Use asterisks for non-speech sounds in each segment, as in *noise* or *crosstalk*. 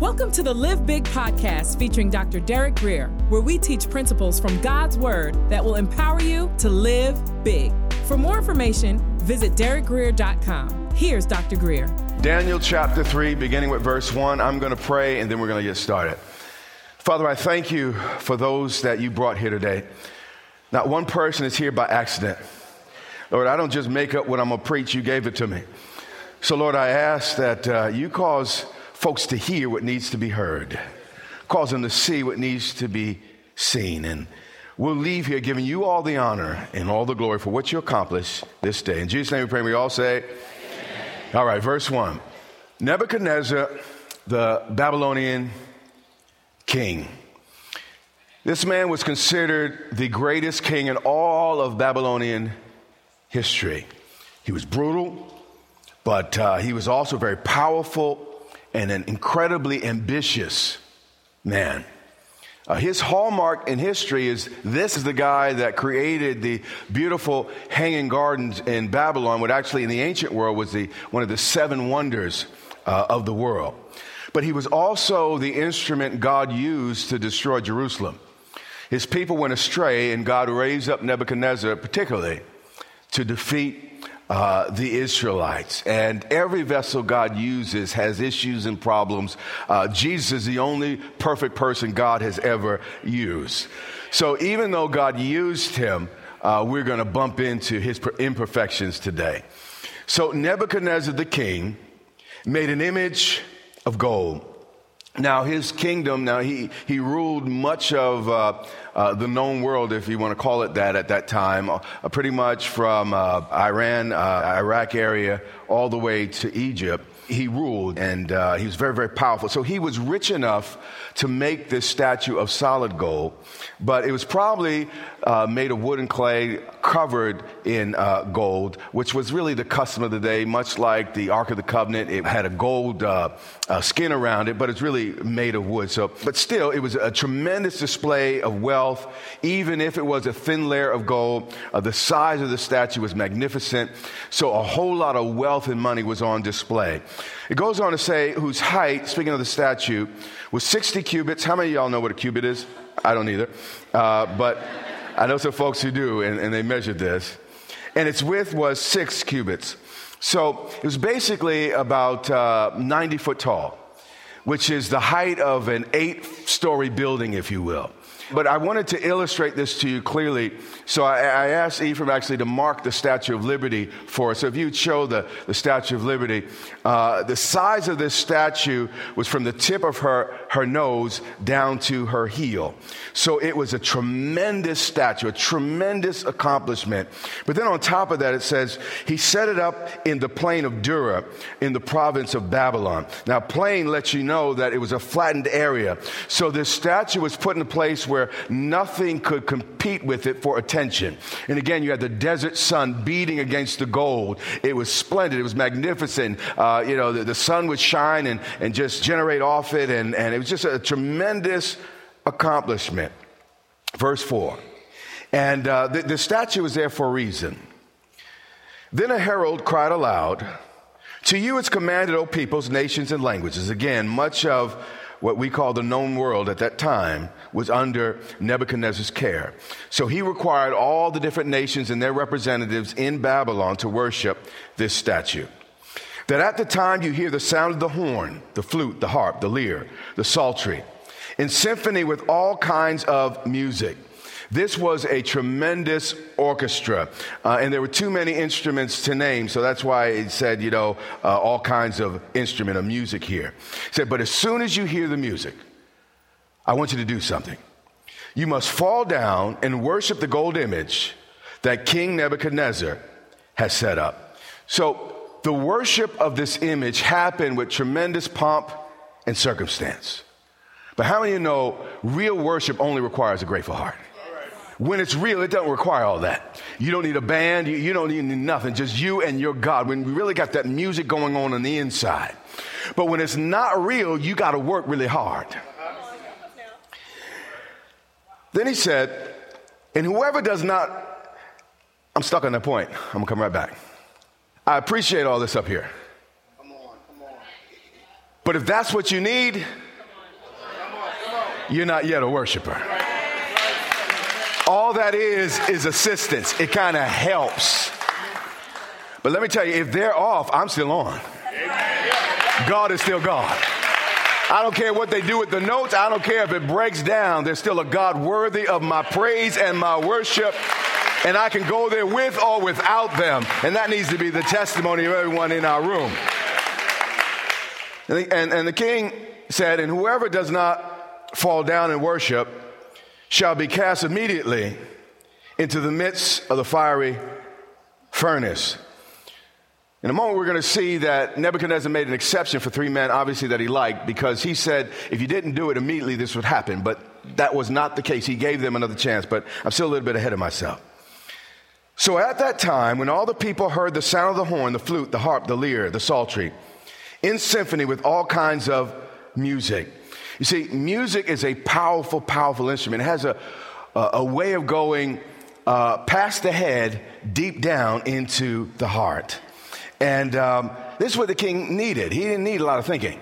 Welcome to the Live Big podcast featuring Dr. Derek Grier, where we teach principles from God's Word that will empower you to live big. For more information, visit derekgrier.com. Here's Dr. Grier. Daniel chapter 3, beginning with verse 1. I'm going to pray and then we're going to get started. Father, I thank you for those that you brought here today. Not one person is here by accident. Lord, I don't just make up what I'm going to preach, you gave it to me. So, Lord, I ask that uh, you cause folks to hear what needs to be heard, cause them to see what needs to be seen. And we'll leave here giving you all the honor and all the glory for what you accomplished this day. In Jesus' name we pray, we all say, Amen. All right, verse 1. Nebuchadnezzar, the Babylonian king. This man was considered the greatest king in all of Babylonian history. He was brutal, but uh, he was also very powerful and an incredibly ambitious man. Uh, his hallmark in history is this is the guy that created the beautiful hanging gardens in Babylon, what actually in the ancient world was the, one of the seven wonders uh, of the world. But he was also the instrument God used to destroy Jerusalem. His people went astray, and God raised up Nebuchadnezzar, particularly, to defeat uh, the Israelites. And every vessel God uses has issues and problems. Uh, Jesus is the only perfect person God has ever used. So even though God used him, uh, we're going to bump into his imperfections today. So Nebuchadnezzar the king made an image of gold. Now, his kingdom, now he, he ruled much of uh, uh, the known world, if you want to call it that at that time, uh, pretty much from uh, Iran, uh, Iraq area, all the way to Egypt. He ruled and uh, he was very, very powerful. So he was rich enough to make this statue of solid gold, but it was probably uh, made of wood and clay covered in uh, gold, which was really the custom of the day, much like the Ark of the Covenant. It had a gold uh, uh skin around it, but it's really made of wood. So, but still, it was a tremendous display of wealth, even if it was a thin layer of gold. Uh, the size of the statue was magnificent. So, a whole lot of wealth and money was on display. It goes on to say, whose height, speaking of the statue, was 60 cubits. How many of y'all know what a cubit is? I don't either. Uh, but I know some folks who do, and, and they measured this. And its width was six cubits. So it was basically about uh, 90 foot tall, which is the height of an eight story building, if you will. But I wanted to illustrate this to you clearly. So I, I, asked Ephraim actually to mark the Statue of Liberty for us. So if you'd show the, the Statue of Liberty, uh, the size of this statue was from the tip of her, her nose down to her heel. So it was a tremendous statue, a tremendous accomplishment. But then on top of that, it says, he set it up in the plain of Dura in the province of Babylon. Now, plain lets you know that it was a flattened area. So this statue was put in a place where where nothing could compete with it for attention. And again, you had the desert sun beating against the gold. It was splendid. It was magnificent. Uh, you know, the, the, sun would shine and, and just generate off it. And, and it was just a tremendous accomplishment. Verse 4. And uh, the, the statue was there for a reason. Then a herald cried aloud, To you it's commanded, O peoples, nations, and languages. Again, much of what we call the known world at that time was under Nebuchadnezzar's care. So he required all the different nations and their representatives in Babylon to worship this statue. That at the time you hear the sound of the horn, the flute, the harp, the lyre, the psaltery, in symphony with all kinds of music this was a tremendous orchestra, uh, and there were too many instruments to name, so that's why it said, you know, uh, all kinds of instrument of music here. It said, but as soon as you hear the music, I want you to do something. You must fall down and worship the gold image that King Nebuchadnezzar has set up. So the worship of this image happened with tremendous pomp and circumstance. But how many of you know real worship only requires a grateful heart? When it's real, it doesn't require all that. You don't need a band, you, you don't need nothing, just you and your God. When we really got that music going on on the inside. But when it's not real, you got to work really hard. Then he said, and whoever does not, I'm stuck on that point. I'm gonna come right back. I appreciate all this up here. Come on, come on. But if that's what you need, you're not yet a worshiper. All that is is assistance. It kind of helps. But let me tell you, if they're off, I'm still on. God is still God. I don't care what they do with the notes. I don't care if it breaks down. There's still a God worthy of my praise and my worship. And I can go there with or without them. And that needs to be the testimony of everyone in our room. And and, and the king said, And whoever does not fall down and worship shall be cast immediately into the midst of the fiery furnace. In a moment, we're going to see that Nebuchadnezzar made an exception for three men, obviously, that he liked, because he said if you didn't do it immediately, this would happen. But that was not the case. He gave them another chance, but I'm still a little bit ahead of myself. So at that time, when all the people heard the sound of the horn, the flute, the harp, the lyre, the psaltery, in symphony with all kinds of music. You see, music is a powerful, powerful instrument. It has a, a, a way of going uh, past the head, deep down into the heart. And um, this is what the king needed. He didn't need a lot of thinking.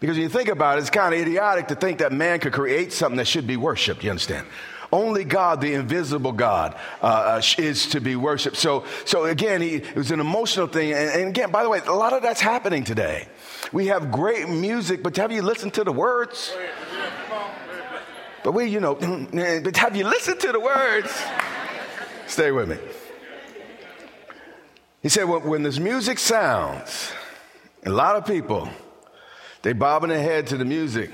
Because when you think about it, it's kind of idiotic to think that man could create something that should be worshiped, you understand? Only God, the invisible God, uh, uh is to be worshiped. So, so again, he, it was an emotional thing. And, and again, by the way, a lot of that's happening today. We have great music, but have you listened to the words? But we, you know, *clears throat* but have you listened to the words? Stay with me. He said, well, when this music sounds, a lot of people, they bobbing their head to the music,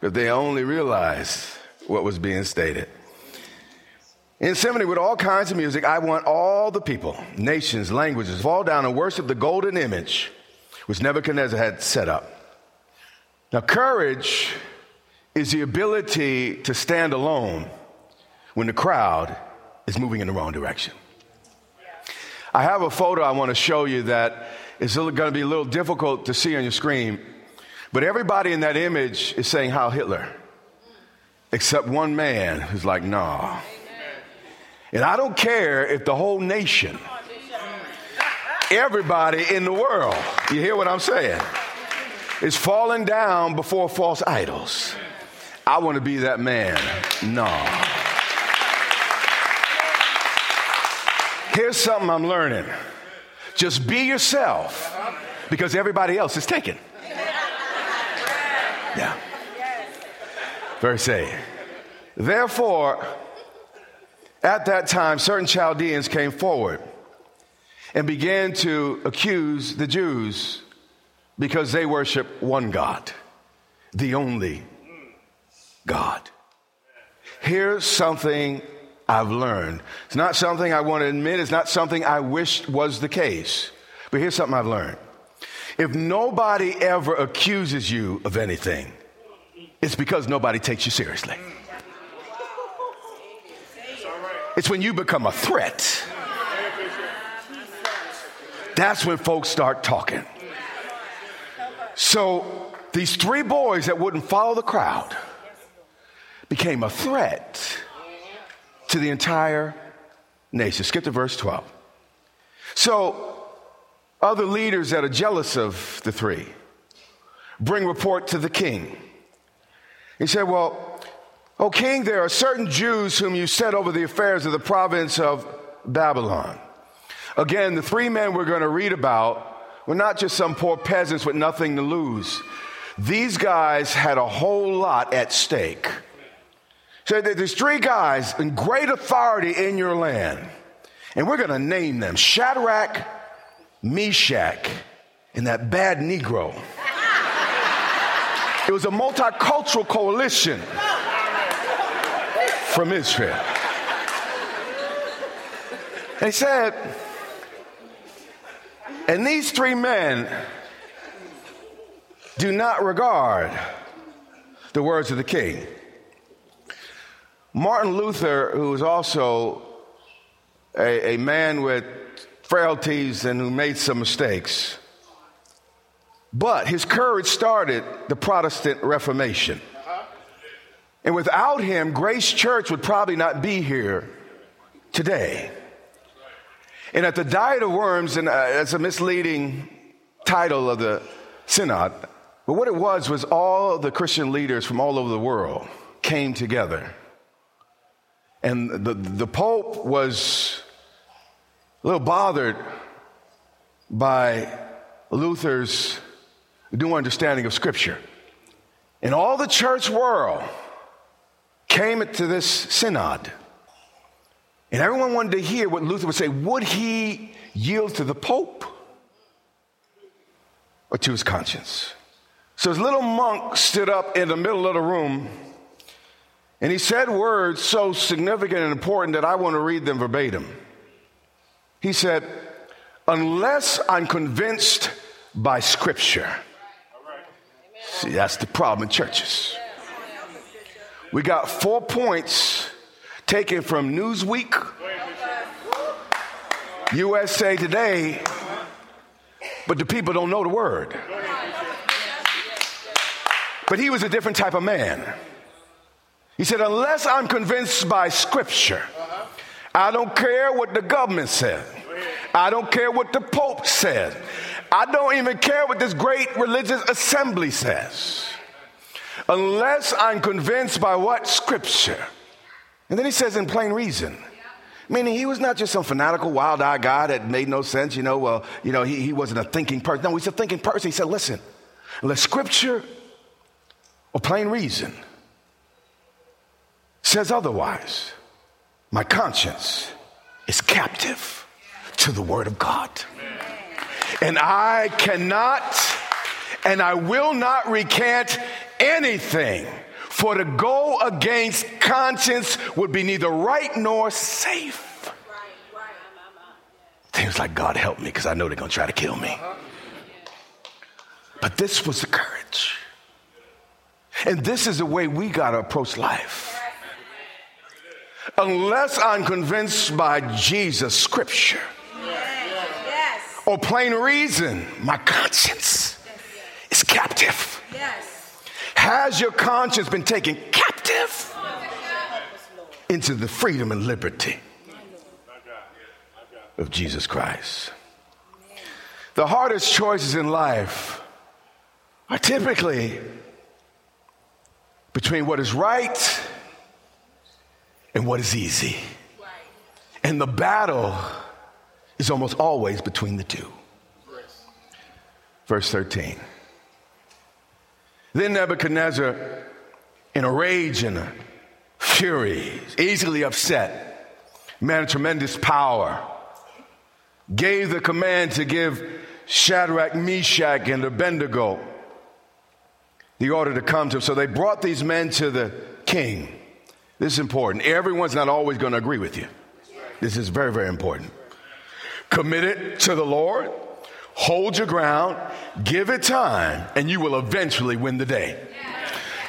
but they only realize what was being stated. In symphony with all kinds of music, I want all the people, nations, languages, fall down and worship the golden image which Nebuchadnezzar had set up. Now, courage is the ability to stand alone when the crowd is moving in the wrong direction. I have a photo I want to show you that is going to be a little difficult to see on your screen, but everybody in that image is saying Heil Hitler, except one man who's like, nah. And I don't care if the whole nation, everybody in the world, you hear what I'm saying, is falling down before false idols. I want to be that man. No. Here's something I'm learning just be yourself because everybody else is taken. Yeah. Verse 8. Therefore, at that time, certain Chaldeans came forward and began to accuse the Jews because they worship one God, the only God. Here's something I've learned. It's not something I want to admit, it's not something I wished was the case. But here's something I've learned. If nobody ever accuses you of anything, it's because nobody takes you seriously. It's when you become a threat. That's when folks start talking. So these three boys that wouldn't follow the crowd became a threat to the entire nation. Skip to verse 12. So, other leaders that are jealous of the three bring report to the king. He said, Well, O king, there are certain Jews whom you set over the affairs of the province of Babylon. Again, the three men we're going to read about were not just some poor peasants with nothing to lose. These guys had a whole lot at stake. So there's three guys in great authority in your land, and we're going to name them Shadrach, Meshach, and that bad Negro. It was a multicultural coalition from Israel. They said, and these three men do not regard the words of the king. Martin Luther, who was also a, a man with frailties and who made some mistakes, but his courage started the Protestant Reformation. And without him, Grace Church would probably not be here today. And at the Diet of Worms, and uh, that's a misleading title of the synod, But what it was was all the Christian leaders from all over the world came together. And the, the Pope was a little bothered by Luther's new understanding of Scripture. And all the church world came to this synod. And everyone wanted to hear what Luther would say. Would he yield to the Pope or to his conscience? So this little monk stood up in the middle of the room and he said words so significant and important that I want to read them verbatim. He said, Unless I'm convinced by Scripture. See, that's the problem in churches. We got four points taken from Newsweek, USA Today, but the people don't know the word. But he was a different type of man. He said, Unless I'm convinced by Scripture, I don't care what the government said. I don't care what the Pope said. I don't even care what this great religious assembly says. Unless I'm convinced by what? Scripture. And then he says, in plain reason. Meaning he was not just some fanatical, wild eyed guy that made no sense, you know, well, you know, he, he wasn't a thinking person. No, he's a thinking person. He said, listen, unless scripture or plain reason says otherwise, my conscience is captive to the word of God. And I cannot and I will not recant anything. For to go against conscience would be neither right nor safe. Was like, God help me, because I know they're going to try to kill me. But this was the courage. And this is the way we got to approach life. Unless I'm convinced by Jesus' scripture or plain reason, my conscience is captive. Has your conscience been taken captive into the freedom and liberty of Jesus Christ? The hardest choices in life are typically between what is right and what is easy. And the battle is almost always between the two. Verse 13. Then Nebuchadnezzar, in a rage and a fury, easily upset, man of tremendous power, gave the command to give Shadrach, Meshach, and Abednego the order to come to him. So they brought these men to the king. This is important. Everyone's not always going to agree with you. This is very, very important. Commit it to the Lord, hold your ground, give it time, and you will eventually win the day.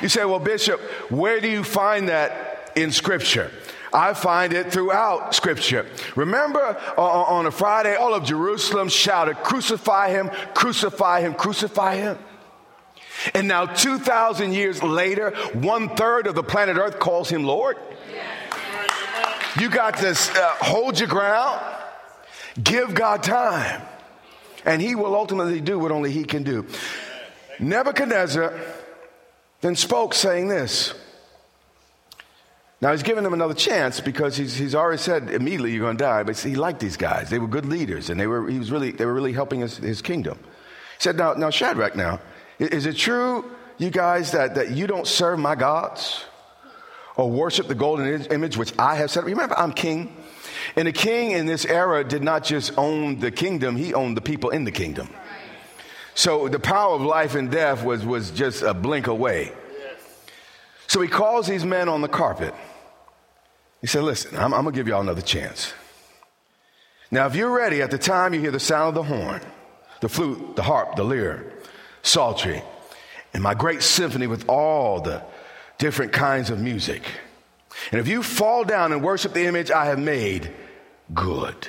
You say, well, Bishop, where do you find that in Scripture? I find it throughout Scripture. Remember uh, on a Friday, all of Jerusalem shouted, Crucify him, crucify him, crucify him. And now, 2,000 years later, one third of the planet Earth calls him Lord. You got to uh, hold your ground, give God time, and he will ultimately do what only he can do. Nebuchadnezzar then spoke, saying this. Now he's giving them another chance because he's, he's already said immediately you're going to die. But he liked these guys; they were good leaders, and they were he was really they were really helping his, his kingdom. He said, "Now, now Shadrach, now is it true, you guys, that, that you don't serve my gods or worship the golden image which I have set? Up? Remember, I'm king. And the king in this era did not just own the kingdom, he owned the people in the kingdom. So the power of life and death was, was just a blink away. So he calls these men on the carpet. He said, Listen, I'm, I'm going to give y'all another chance. Now, if you're ready, at the time you hear the sound of the horn, the flute, the harp, the lyre, psaltery, and my great symphony with all the different kinds of music. And if you fall down and worship the image I have made, good.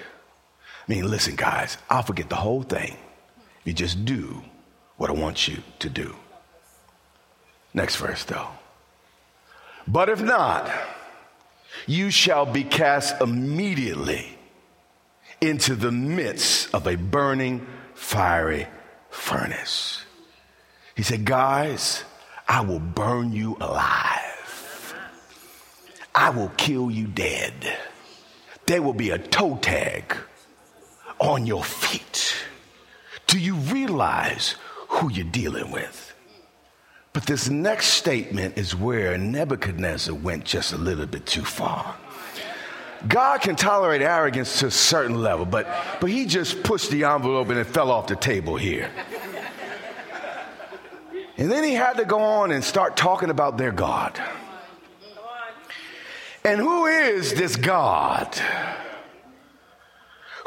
I mean, listen, guys, I'll forget the whole thing you just do what I want you to do. Next verse, though. But if not, you shall be cast immediately into the midst of a burning, fiery furnace. He said, Guys, I will burn you alive. I will kill you dead. There will be a toe tag on your feet. Do you realize who you're dealing with? But this next statement is where Nebuchadnezzar went just a little bit too far. God can tolerate arrogance to a certain level, but, but he just pushed the envelope and it fell off the table here. And then he had to go on and start talking about their God. And who is this God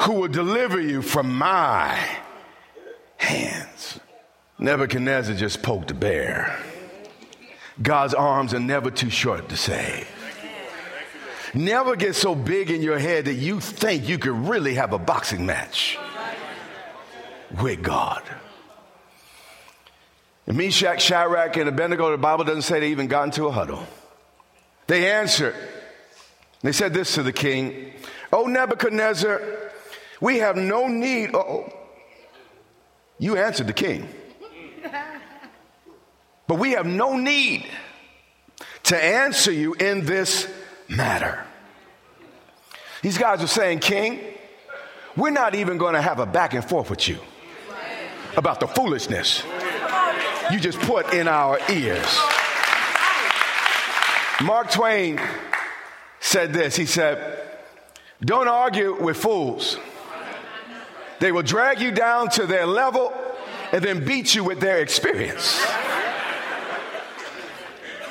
who will deliver you from my hands? Nebuchadnezzar just poked a bear. God's arms are never too short to save. Never get so big in your head that you think you could really have a boxing match with God. And Meshach, Shadrach, and Abednego, the Bible doesn't say they even got into a huddle. They answered. They said this to the king, Oh, Nebuchadnezzar, we have no need. Oh, you answered the king. But we have no need to answer you in this matter. These guys are saying, King, we're not even going to have a back and forth with you about the foolishness you just put in our ears. Mark Twain said this He said, Don't argue with fools. They will drag you down to their level and then beat you with their experience.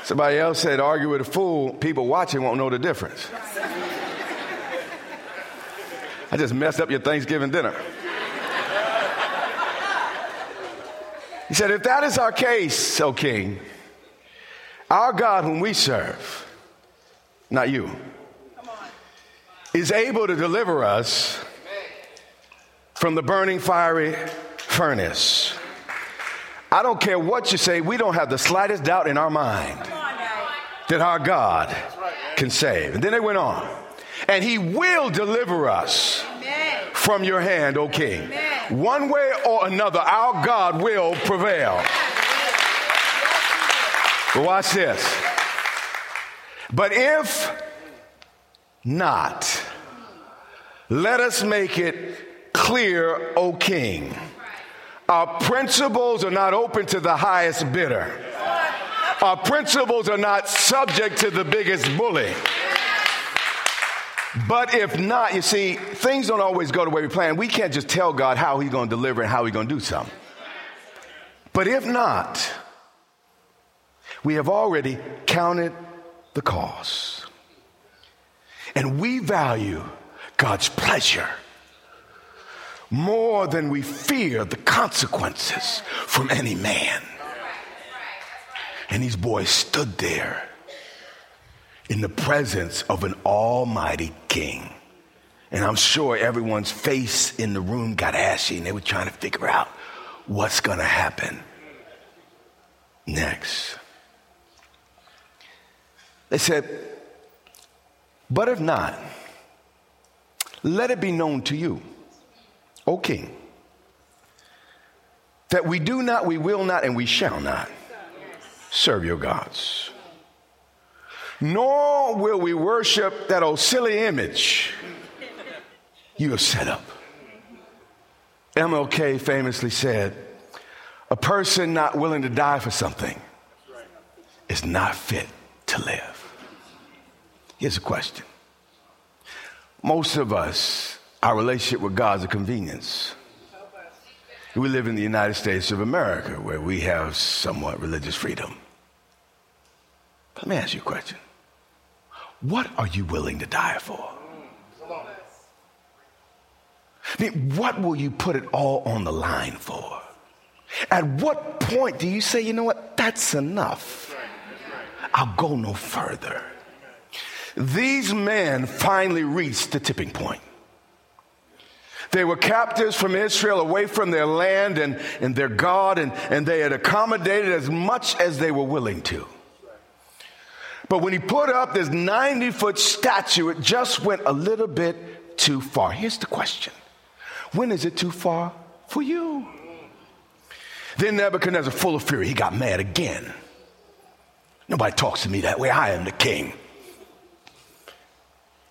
Somebody else said, Argue with a fool, people watching won't know the difference. I just messed up your Thanksgiving dinner. He said, If that is our case, O King, our God whom we serve, not you, is able to deliver us from the burning fiery furnace. I don't care what you say, we don't have the slightest doubt in our mind that our God can save. And then they went on, and he will deliver us from your hand, O King. One way or another, our God will prevail. But watch this. But if not, let us make it clear, O King. Our principles are not open to the highest bidder. Our principles are not subject to the biggest bully. But if not, you see, things don't always go the way we plan. We can't just tell God how He's going to deliver and how He's going to do something. But if not, we have already counted the cost. And we value God's pleasure more than we fear the consequences from any man. And these boys stood there in the presence of an almighty king. And I'm sure everyone's face in the room got ashy and they were trying to figure out what's going to happen next. They said, But if not, let it be known to you, O king, that we do not, we will not, and we shall not serve your gods nor will we worship that old silly image you have set up. MLK famously said, A person not willing to die for something is not fit to live. Here's a question Most of us, our relationship with God is a convenience. We live in the United States of America where we have somewhat religious freedom. Let me ask you a question. What are you willing to die for? I mean, what will you put it all on the line for? At what point do you say, you know what, that's enough? I'll go no further. These men finally reached the tipping point. They were captives from Israel away from their land and, and their God, and, and they had accommodated as much as they were willing to. But when he put up this 90 foot statue, it just went a little bit too far. Here's the question When is it too far for you? Then Nebuchadnezzar, full of fury, he got mad again. Nobody talks to me that way. I am the king.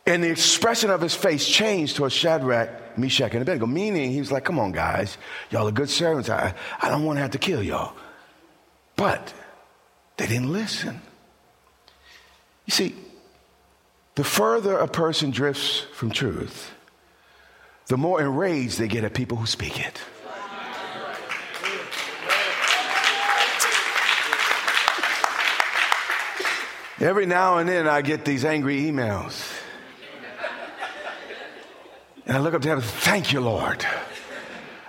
And the expression of his face changed towards Shadrach, Meshach, and Abednego, meaning he was like, Come on, guys. Y'all are good servants. I, I don't want to have to kill y'all. But they didn't listen. You see, the further a person drifts from truth, the more enraged they get at people who speak it. Every now and then I get these angry emails. And I look up to heaven, thank you, Lord.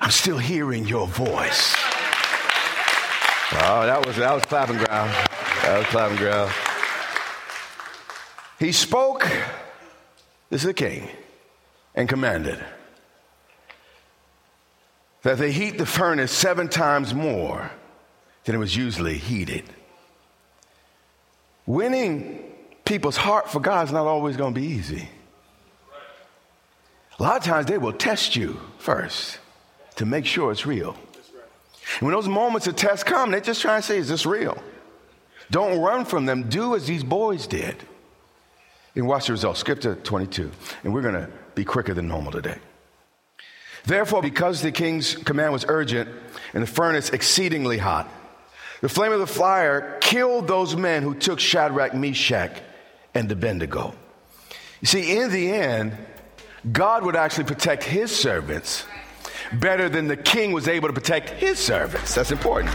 I'm still hearing your voice. Oh, that was that was clapping ground. That was clapping ground. He spoke, this is the king, and commanded that they heat the furnace seven times more than it was usually heated. Winning people's heart for God is not always going to be easy. A lot of times they will test you first to make sure it's real. And when those moments of test come, they're just trying to say, is this real? Don't run from them. Do as these boys did. And watch the results. Skip to 22. And we're going to be quicker than normal today. Therefore, because the king's command was urgent and the furnace exceedingly hot, the flame of the fire killed those men who took Shadrach, Meshach, and Abednego. You see, in the end, God would actually protect his servants better than the king was able to protect his servants. That's important.